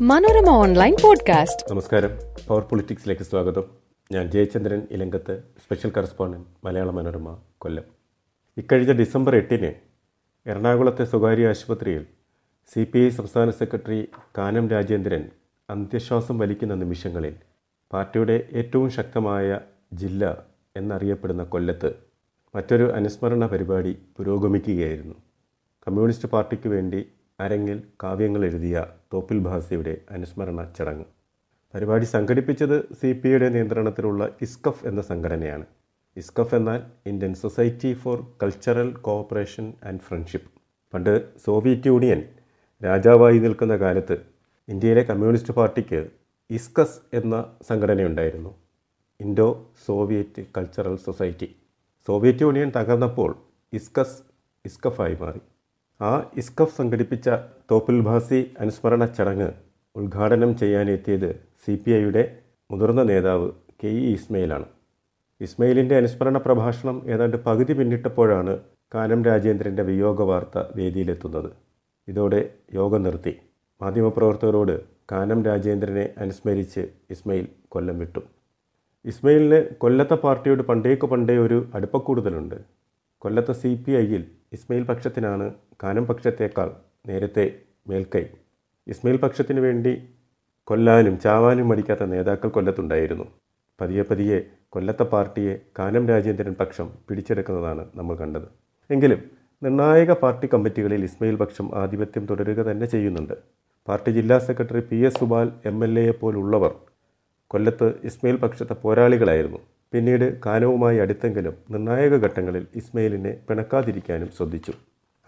Manorama online podcast. നമസ്കാരം. Power പൊളിറ്റിക്സിലേക്ക് സ്വാഗതം. ഞാൻ ജയചന്ദ്രൻ ഇലങ്കത്ത് സ്പെഷ്യൽ കറസ്പോണ്ടന്റ് മലയാള മനോരമ കൊല്ലം. ഇക്കഴിഞ്ഞ ഡിസംബർ എട്ടിന് എറണാകുളത്തെ സ്വകാര്യ ആശുപത്രിയിൽ സി പി ഐ സംസ്ഥാന സെക്രട്ടറി കാനം രാജേന്ദ്രൻ അന്ത്യശ്വാസം വലിക്കുന്ന നിമിഷങ്ങളിൽ പാർട്ടിയുടെ ഏറ്റവും ശക്തമായ ജില്ല എന്നറിയപ്പെടുന്ന കൊല്ലത്ത് മറ്റൊരു അനുസ്മരണ പരിപാടി പുരോഗമിക്കുകയായിരുന്നു. കമ്മ്യൂണിസ്റ്റ് പാർട്ടിക്ക് വേണ്ടി അരങ്ങിൽ കാവ്യങ്ങൾ എഴുതിയ തോപ്പിൽ ഭാസിയുടെ അനുസ്മരണ ചടങ്ങ്. പരിപാടി സംഘടിപ്പിച്ചത് സി പി ഐയുടെ നിയന്ത്രണത്തിലുള്ള ഇസ്കഫ് എന്ന സംഘടനയാണ്. ഇസ്കഫ് എന്നാൽ Indian society for cultural cooperation and friendship. പണ്ട് സോവിയറ്റ് യൂണിയൻ രാജാവായി നിൽക്കുന്ന കാലത്ത് ഇന്ത്യയിലെ കമ്മ്യൂണിസ്റ്റ് പാർട്ടിക്ക് ഇസ്കസ് എന്ന സംഘടനയുണ്ടായിരുന്നു. Indo Soviet cultural society. Soviet Union തകർന്നപ്പോൾ ഇസ്കസ് ഇസ്കഫായി മാറി. ആ ഇസ്കഫ് സംഘടിപ്പിച്ച തോപ്പിൽ ഭാസി അനുസ്മരണ ചടങ്ങ് ഉദ്ഘാടനം ചെയ്യാനെത്തിയത് സി പി ഐയുടെ മുതിർന്ന നേതാവ് കെ ഇ ഇസ്മയിലാണ്. ഇസ്മയിലിന്റെ അനുസ്മരണ പ്രഭാഷണം ഏതാണ്ട് പകുതി പിന്നിട്ടപ്പോഴാണ് കാനം രാജേന്ദ്രന്റെ വിയോഗ വാർത്ത വേദിയിലെത്തുന്നത്. ഇതോടെ യോഗം നിർത്തി. മാധ്യമപ്രവർത്തകരോട് കാനം രാജേന്ദ്രനെ അനുസ്മരിച്ച് ഇസ്മയിൽ കൊല്ലം വിട്ടു. ഇസ്മയിലിന് കൊല്ലത്തെ പാർട്ടിയോട് പണ്ടേക്ക് പണ്ടേ ഒരു അടുപ്പക്കൂടുതലുണ്ട്. കൊല്ലത്തെ സി പി ഐയിൽ ഇസ്മയിൽ പക്ഷത്തിനാണ് കാനം പക്ഷത്തേക്കാൾ നേരത്തെ മേൽക്കൈ. ഇസ്മയിൽ പക്ഷത്തിന് വേണ്ടി കൊല്ലാനും ചാവാനും മടിക്കാത്ത നേതാക്കൾ കൊല്ലത്തുണ്ടായിരുന്നു. പതിയെ പതിയെ കൊല്ലത്തെ പാർട്ടിയെ കാനം രാജേന്ദ്രൻ പക്ഷം പിടിച്ചെടുക്കുന്നതാണ് നമ്മൾ കണ്ടത്. എങ്കിലും നിർണായക പാർട്ടി കമ്മിറ്റികളിൽ ഇസ്മയിൽ പക്ഷം ആധിപത്യം തുടരുക തന്നെ ചെയ്യുന്നുണ്ട്. പാർട്ടി ജില്ലാ secretary P S Subal M L എയെ പോലുള്ളവർ കൊല്ലത്ത് ഇസ്മയിൽ പക്ഷത്തെ പോരാളികളായിരുന്നു. പിന്നീട് കാനവുമായി അടുത്തെങ്കിലും നിർണായക ഘട്ടങ്ങളിൽ ഇസ്മയിലിനെ പിണക്കാതിരിക്കാനും ശ്രദ്ധിച്ചു.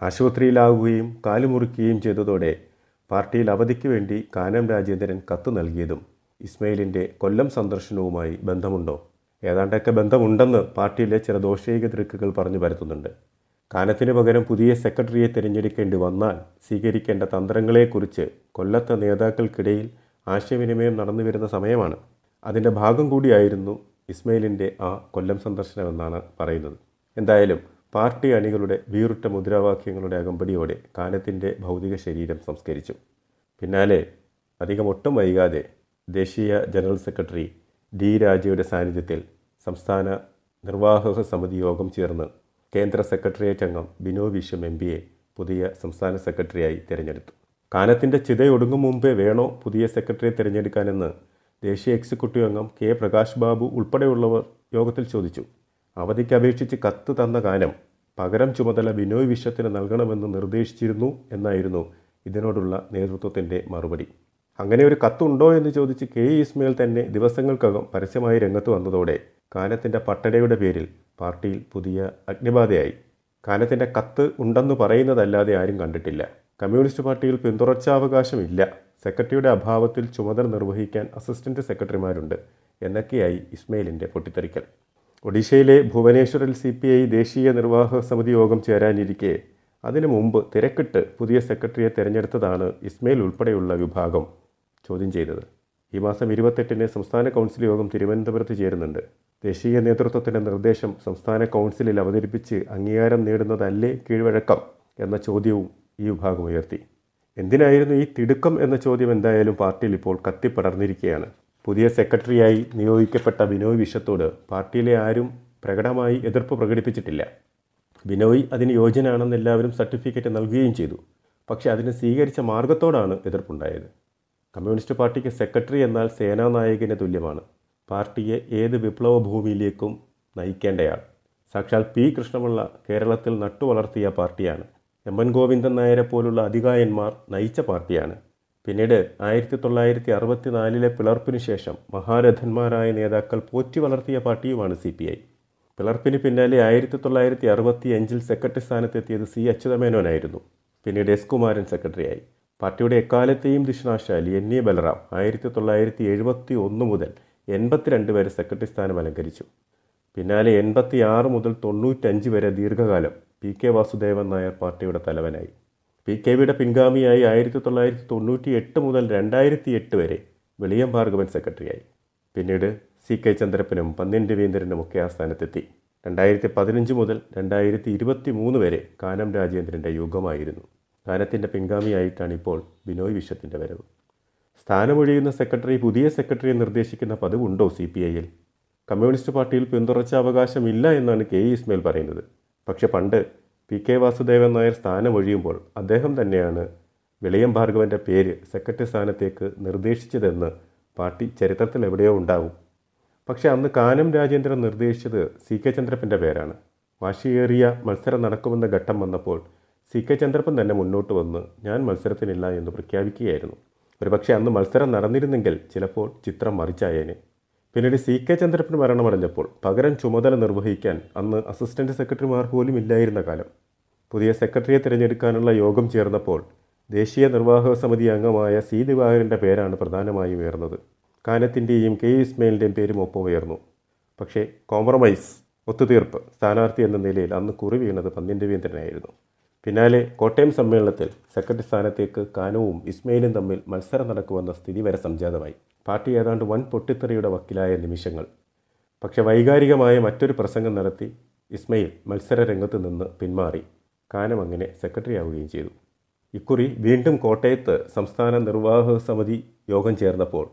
ആശുപത്രിയിലാവുകയും കാലുമുറുക്കുകയും ചെയ്തതോടെ പാർട്ടിയിൽ അവധിക്ക് വേണ്ടി കാനം രാജേന്ദ്രൻ കത്ത് നൽകിയതും ഇസ്മയിലിന്റെ കൊല്ലം സന്ദർശനവുമായി ബന്ധമുണ്ടോ? ഏതാണ്ടൊക്കെ ബന്ധമുണ്ടെന്ന് പാർട്ടിയിലെ ചില ദോഷൈക ദൃക്കുകൾ പറഞ്ഞു പരത്തുന്നുണ്ട്. കാനത്തിന് പകരം പുതിയ സെക്രട്ടറിയെ തിരഞ്ഞെടുക്കേണ്ടി വന്നാൽ സ്വീകരിക്കേണ്ട തന്ത്രങ്ങളെക്കുറിച്ച് കൊല്ലത്തെ നേതാക്കൾക്കിടയിൽ ആശയവിനിമയം നടന്നു വരുന്ന സമയമാണ്. അതിന്റെ ഭാഗം കൂടിയായിരുന്നു ഇസ്മയിലിന്റെ ആ കൊല്ലം സന്ദർശനമെന്നാണ് പറയുന്നത്. എന്തായാലും പാർട്ടി അണികളുടെ വീറുറ്റ മുദ്രാവാക്യങ്ങളുടെ അകമ്പടിയോടെ കാലത്തിന്റെ ഭൗതിക ശരീരം സംസ്കരിച്ചു. പിന്നാലെ അധികം ഒട്ടും വൈകാതെ ദേശീയ ജനറൽ സെക്രട്ടറി ഡി രാജയുടെ സാന്നിധ്യത്തിൽ സംസ്ഥാന നിർവാഹക സമിതി യോഗം ചേർന്ന് കേന്ദ്ര സെക്രട്ടേറിയറ്റ് അംഗം ബിനോ വിശ്വം എം പിയെ പുതിയ സംസ്ഥാന സെക്രട്ടറിയായി തിരഞ്ഞെടുത്തു. കാനത്തിന്റെ ചിതയൊടുങ്ങും മുമ്പേ വേണോ പുതിയ സെക്രട്ടറിയെ തിരഞ്ഞെടുക്കാനെന്ന് ദേശീയ എക്സിക്യൂട്ടീവ് അംഗം കെ പ്രകാശ് ബാബു ഉൾപ്പെടെയുള്ളവർ യോഗത്തിൽ ചോദിച്ചു. അവധിക്ക് അപേക്ഷിച്ച് കത്ത് തന്ന കാനം പകരം ചുമതല ബിനോയ് വിശ്വത്തിന് നൽകണമെന്ന് നിർദ്ദേശിച്ചിരുന്നു എന്നായിരുന്നു ഇതിനോടുള്ള നേതൃത്വത്തിന്റെ മറുപടി. അങ്ങനെ ഒരു കത്തുണ്ടോ എന്ന് ചോദിച്ച് കെ ഇസ്മയിൽ തന്നെ ദിവസങ്ങൾക്കകം പരസ്യമായി രംഗത്ത് വന്നതോടെ കാനത്തിന്റെ പട്ടടയുടെ പേരിൽ പാർട്ടിയിൽ പുതിയ അഗ്നിബാധയായി. കാനത്തിന്റെ കത്ത് ഉണ്ടെന്ന് പറയുന്നതല്ലാതെ ആരും കണ്ടിട്ടില്ല. കമ്മ്യൂണിസ്റ്റ് പാർട്ടിയിൽ പിന്തുടർച്ചാവകാശമില്ല. സെക്രട്ടറിയുടെ അഭാവത്തിൽ ചുമതല നിർവഹിക്കാൻ അസിസ്റ്റന്റ് സെക്രട്ടറിമാരുണ്ട് എന്നൊക്കെയായി ഇസ്മയിലിന്റെ പൊട്ടിത്തെറിക്കൽ. ഒഡീഷയിലെ ഭുവനേശ്വറിൽ സി പി ഐ ദേശീയ നിർവാഹക സമിതി യോഗം ചേരാനിരിക്കെ അതിനു മുമ്പ് തിരക്കിട്ട് പുതിയ സെക്രട്ടറിയെ തിരഞ്ഞെടുത്തതാണ് ഇസ്മയിൽ ഉൾപ്പെടെയുള്ള വിഭാഗം ചോദ്യം ചെയ്തത്. ഈ മാസം ഇരുപത്തെട്ടിന് സംസ്ഥാന കൗൺസിൽ യോഗം തിരുവനന്തപുരത്ത് ചേരുന്നുണ്ട്. ദേശീയ നേതൃത്വത്തിന്റെ നിർദ്ദേശം സംസ്ഥാന കൗൺസിലിൽ അവതരിപ്പിച്ച് അംഗീകാരം നേടുന്നതല്ലേ കീഴ്വഴക്കം എന്ന ചോദ്യവും ഈ വിഭാഗം ഉയർത്തി. എന്തിനായിരുന്നു ഈ തിടുക്കം എന്ന ചോദ്യം എന്തായാലും പാർട്ടിയിൽ ഇപ്പോൾ കത്തിപ്പടർന്നിരിക്കുകയാണ്. പുതിയ സെക്രട്ടറിയായി നിയോഗിക്കപ്പെട്ട ബിനോയ് വിശ്വത്തോട് പാർട്ടിയിലെ ആരും പ്രകടമായി എതിർപ്പ് പ്രകടിപ്പിച്ചിട്ടില്ല. ബിനോയ് അതിന് യോജനാണെന്ന് എല്ലാവരും സർട്ടിഫിക്കറ്റ് നൽകുകയും ചെയ്തു. പക്ഷേ അതിന് സ്വീകരിച്ച മാർഗത്തോടാണ് എതിർപ്പുണ്ടായത്. കമ്മ്യൂണിസ്റ്റ് പാർട്ടിക്ക് സെക്രട്ടറി എന്നാൽ സേനാനായകന് തുല്യമാണ്. പാർട്ടിയെ ഏത് വിപ്ലവ ഭൂമിയിലേക്കും നയിക്കേണ്ടയാൾ. സാക്ഷാൽ പി കൃഷ്ണപിള്ള കേരളത്തിൽ നട്ടുവളർത്തിയ പാർട്ടിയാണ്. എം എൻ ഗോവിന്ദൻ നായരെ പോലുള്ള അധികായന്മാർ നയിച്ച പാർട്ടിയാണ്. പിന്നീട് ആയിരത്തി തൊള്ളായിരത്തി അറുപത്തിനാലിലെ പിളർപ്പിനു ശേഷം മഹാരഥന്മാരായ നേതാക്കൾ പോറ്റി വളർത്തിയ പാർട്ടിയുമാണ് സി പി ഐ. പിളർപ്പിന് പിന്നാലെ ആയിരത്തി തൊള്ളായിരത്തി അറുപത്തി അഞ്ചിൽ സെക്രട്ടറി സ്ഥാനത്തെത്തിയത് സി അച്യുതമേനോനായിരുന്നു. പിന്നീട് എസ് കുമാരൻ സെക്രട്ടറിയായി. പാർട്ടിയുടെ എക്കാലത്തെയും ദിഷണാശാലി എൻ എ ബലറാം ആയിരത്തി തൊള്ളായിരത്തി എഴുപത്തി ഒന്ന് മുതൽ എൺപത്തിരണ്ട് വരെ സെക്രട്ടറി സ്ഥാനം അലങ്കരിച്ചു. പിന്നാലെ എൺപത്തി ആറ് മുതൽ തൊണ്ണൂറ്റഞ്ച് വരെ ദീർഘകാലം പി കെ വാസുദേവൻ നായർ പാർട്ടിയുടെ തലവനായി. പി കെ വിയുടെ പിൻഗാമിയായി ആയിരത്തി തൊള്ളായിരത്തി തൊണ്ണൂറ്റി എട്ട് മുതൽ രണ്ടായിരത്തി എട്ട് വരെ വെളിയം ഭാർഗവൻ സെക്രട്ടറിയായി. പിന്നീട് സി കെ ചന്ദ്രപ്പനും പന്നിയൻ രവീന്ദ്രനും ഒക്കെ ആ സ്ഥാനത്തെത്തി. രണ്ടായിരത്തി പതിനഞ്ച് മുതൽ രണ്ടായിരത്തി ഇരുപത്തി മൂന്ന് വരെ കാനം രാജേന്ദ്രന്റെ യുഗമായിരുന്നു. കാനത്തിന്റെ പിൻഗാമിയായിട്ടാണ് ഇപ്പോൾ ബിനോയ് വിശ്വത്തിന്റെ വരവ്. സ്ഥാനമൊഴിയുന്ന സെക്രട്ടറി പുതിയ സെക്രട്ടറിയെ നിർദ്ദേശിക്കുന്ന പതിവുണ്ടോ സി പി ഐയിൽ കമ്മ്യൂണിസ്റ്റ് പാർട്ടിയിൽ പിന്തുടർച്ച അവകാശമില്ല എന്നാണ് കെ ഇ ഇസ്മയിൽ പറയുന്നത്. പക്ഷെ പണ്ട് പി കെ വാസുദേവൻ നായർ സ്ഥാനമൊഴിയുമ്പോൾ അദ്ദേഹം തന്നെയാണ് വെളിയം ഭാർഗവന്റെ പേര് സെക്രട്ടറി സ്ഥാനത്തേക്ക് നിർദ്ദേശിച്ചതെന്ന് പാർട്ടി ചരിത്രത്തിൽ എവിടെയോ ഉണ്ടാവും. പക്ഷേ അന്ന് കാനം രാജേന്ദ്രൻ നിർദ്ദേശിച്ചത് സി കെ ചന്ദ്രപ്പന്റെ പേരാണ്. വാശിയേറിയ മത്സരം നടക്കുമെന്ന ഘട്ടം വന്നപ്പോൾ സി കെ ചന്ദ്രപ്പൻ തന്നെ മുന്നോട്ട് വന്ന് ഞാൻ മത്സരത്തിനില്ല എന്ന് പ്രഖ്യാപിക്കുകയായിരുന്നു. ഒരുപക്ഷെ അന്ന് മത്സരം നടന്നിരുന്നെങ്കിൽ ചിലപ്പോൾ ചിത്രം മറിച്ചായേനെ. പിന്നീട് സി കെ ചന്ദ്രപ്പൻ മരണമടഞ്ഞപ്പോൾ പകരം ചുമതല നിർവഹിക്കാൻ അന്ന് അസിസ്റ്റന്റ് സെക്രട്ടറിമാർ പോലും ഇല്ലായിരുന്ന കാലം. പുതിയ സെക്രട്ടറിയെ തിരഞ്ഞെടുക്കാനുള്ള യോഗം ചേർന്നപ്പോൾ ദേശീയ നിർവാഹക സമിതി അംഗമായ സി ദിവാകരന്റെ പേരാണ് പ്രധാനമായും ഉയർന്നത്. കാനത്തിന്റെയും കെ ഇസ്മയിലിന്റെയും പേരും ഒപ്പം ഉയർന്നു. പക്ഷേ കോംപ്രമൈസ് ഒത്തുതീർപ്പ് സ്ഥാനാർത്ഥി എന്ന നിലയിൽ അന്ന് കുറി വീണത് പന്ന്യൻ രവീന്ദ്രനായിരുന്നു പിന്നാലെ കോട്ടയം സമ്മേളനത്തിൽ സെക്രട്ടറി സ്ഥാനത്തേക്ക് കാനവും ഇസ്മയിലും തമ്മിൽ മത്സരം നടക്കുമെന്ന സ്ഥിതി വരെ സംജാതമായി. പാർട്ടി ഏതാണ്ട് വൻ പൊട്ടിത്തെറിയുടെ വക്കിലായ നിമിഷങ്ങൾ. പക്ഷെ വൈകാരികമായ മറ്റൊരു പ്രസംഗം നടത്തി ഇസ്മയിൽ മത്സര രംഗത്ത് നിന്ന് പിന്മാറി. കാനം അങ്ങനെ സെക്രട്ടറി ആവുകയും ചെയ്തു. ഇക്കുറി വീണ്ടും കോട്ടയത്ത് സംസ്ഥാന നിർവാഹക സമിതി യോഗം ചേർന്നപ്പോൾ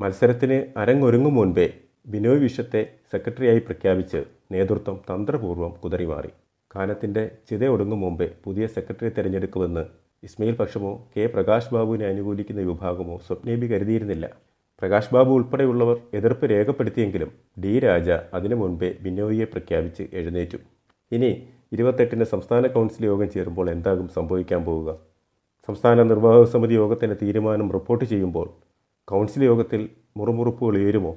മത്സരത്തിന് അരങ്ങൊരുങ്ങും മുൻപേ ബിനോയ് വിശ്വത്തെ സെക്രട്ടറിയായി പ്രഖ്യാപിച്ച് നേതൃത്വം തന്ത്രപൂർവം കുതറിമാറി. കാനത്തിന്റെ ചിത ഒടുങ്ങും മുമ്പേ പുതിയ സെക്രട്ടറി തിരഞ്ഞെടുക്കുമെന്ന് ഇസ്മയിൽ പക്ഷമോ കെ പ്രകാശ് ബാബുവിനെ അനുകൂലിക്കുന്ന വിഭാഗമോ സ്വപ്നേബി കരുതിയിരുന്നില്ല. പ്രകാശ് ബാബു ഉൾപ്പെടെയുള്ളവർ എതിർപ്പ് രേഖപ്പെടുത്തിയെങ്കിലും ഡി രാജ അതിനു മുൻപേ ബിനോയിയെ പ്രഖ്യാപിച്ച് എഴുന്നേറ്റു. ഇനി ഇരുപത്തെട്ടിന് സംസ്ഥാന കൗൺസിൽ യോഗം ചേരുമ്പോൾ എന്താകും സംഭവിക്കാൻ പോവുക? സംസ്ഥാന നിർവാഹക സമിതി യോഗത്തിന്റെ തീരുമാനം റിപ്പോർട്ട് ചെയ്യുമ്പോൾ കൗൺസിൽ യോഗത്തിൽ മുറുമുറുപ്പുകൾ ഉയരുമോ?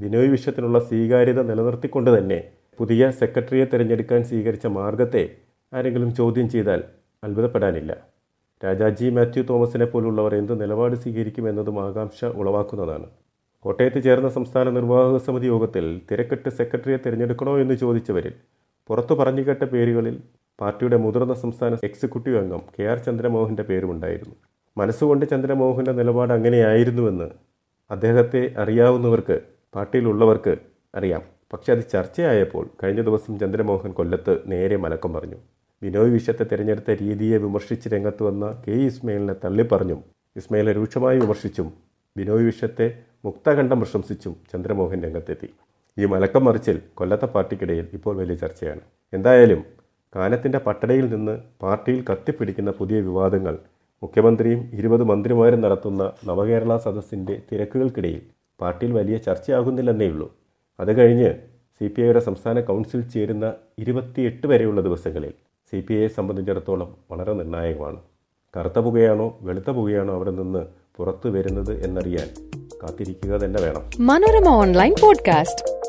ബിനോയ് വിശ്വത്തിനുള്ള സ്വീകാര്യത നിലനിർത്തിക്കൊണ്ട് തന്നെ പുതിയ സെക്രട്ടറിയെ തിരഞ്ഞെടുക്കാൻ സ്വീകരിച്ച മാർഗത്തെ ആരെങ്കിലും ചോദ്യം ചെയ്താൽ അത്ഭുതപ്പെടാനില്ല. രാജാജി മാത്യു തോമസിനെ പോലുള്ളവർ എന്ത് നിലപാട് സ്വീകരിക്കും എന്നതും ആകാംക്ഷ ഉളവാക്കുന്നതാണ്. കോട്ടയത്ത് ചേർന്ന സംസ്ഥാന നിർവാഹക സമിതി യോഗത്തിൽ തിരക്കെട്ട് സെക്രട്ടറിയെ തിരഞ്ഞെടുക്കണോ എന്ന് ചോദിച്ചവരിൽ പുറത്തു പറഞ്ഞു കേട്ട പേരുകളിൽ പാർട്ടിയുടെ മുതിർന്ന സംസ്ഥാന എക്സിക്യൂട്ടീവ് അംഗം കെ ആർ ചന്ദ്രമോഹന്റെ പേരുമുണ്ടായിരുന്നു. മനസ്സുകൊണ്ട് ചന്ദ്രമോഹന്റെ നിലപാട് അങ്ങനെയായിരുന്നുവെന്ന് അദ്ദേഹത്തെ അറിയാവുന്നവർക്ക് പാർട്ടിയിലുള്ളവർക്ക് അറിയാം. പക്ഷെ അത് ചർച്ചയായപ്പോൾ കഴിഞ്ഞ ദിവസം ചന്ദ്രമോഹൻ കൊല്ലത്ത് നേരെ മലക്കം പറഞ്ഞു. ബിനോയ് വിശ്വത്തെ തിരഞ്ഞെടുത്ത രീതിയെ വിമർശിച്ച് രംഗത്ത് വന്ന കെ ഇസ്മയിലിനെ തള്ളിപ്പറഞ്ഞും ഇസ്മയിലെ രൂക്ഷമായി വിമർശിച്ചും ബിനോയ് വിശ്വത്തെ മുക്തകണ്ഠം പ്രശംസിച്ചും ചന്ദ്രമോഹൻ രംഗത്തെത്തി. ഈ മലക്കം മറിച്ചിൽ കൊല്ലത്തെ പാർട്ടിക്കിടയിൽ ഇപ്പോൾ വലിയ ചർച്ചയാണ്. എന്തായാലും കാനത്തിന്റെ പട്ടടയിൽ നിന്ന് പാർട്ടിയിൽ കത്തിപ്പിടിക്കുന്ന പുതിയ വിവാദങ്ങൾ മുഖ്യമന്ത്രിയും ഇരുപത് മന്ത്രിമാരും നടത്തുന്ന നവകേരള സദസ്സിന്റെ തിരക്കുകൾക്കിടയിൽ പാർട്ടിയിൽ വലിയ ചർച്ചയാകുന്നില്ലെന്നേ ഉള്ളൂ അത് കഴിഞ്ഞ് സി പി ഐയുടെ സംസ്ഥാന കൗൺസിൽ ചേരുന്ന ഇരുപത്തിയെട്ട് വരെയുള്ള ദിവസങ്ങളിൽ സി പി ഐയെ സംബന്ധിച്ചിടത്തോളം വളരെ നിർണായകമാണ്. കറുത്ത പുകയാണോ വെളുത്ത പുകയാണോ അവിടെ നിന്ന് പുറത്തു വരുന്നത് എന്നറിയാൻ കാത്തിരിക്കുക തന്നെ വേണം. Manorama online podcast.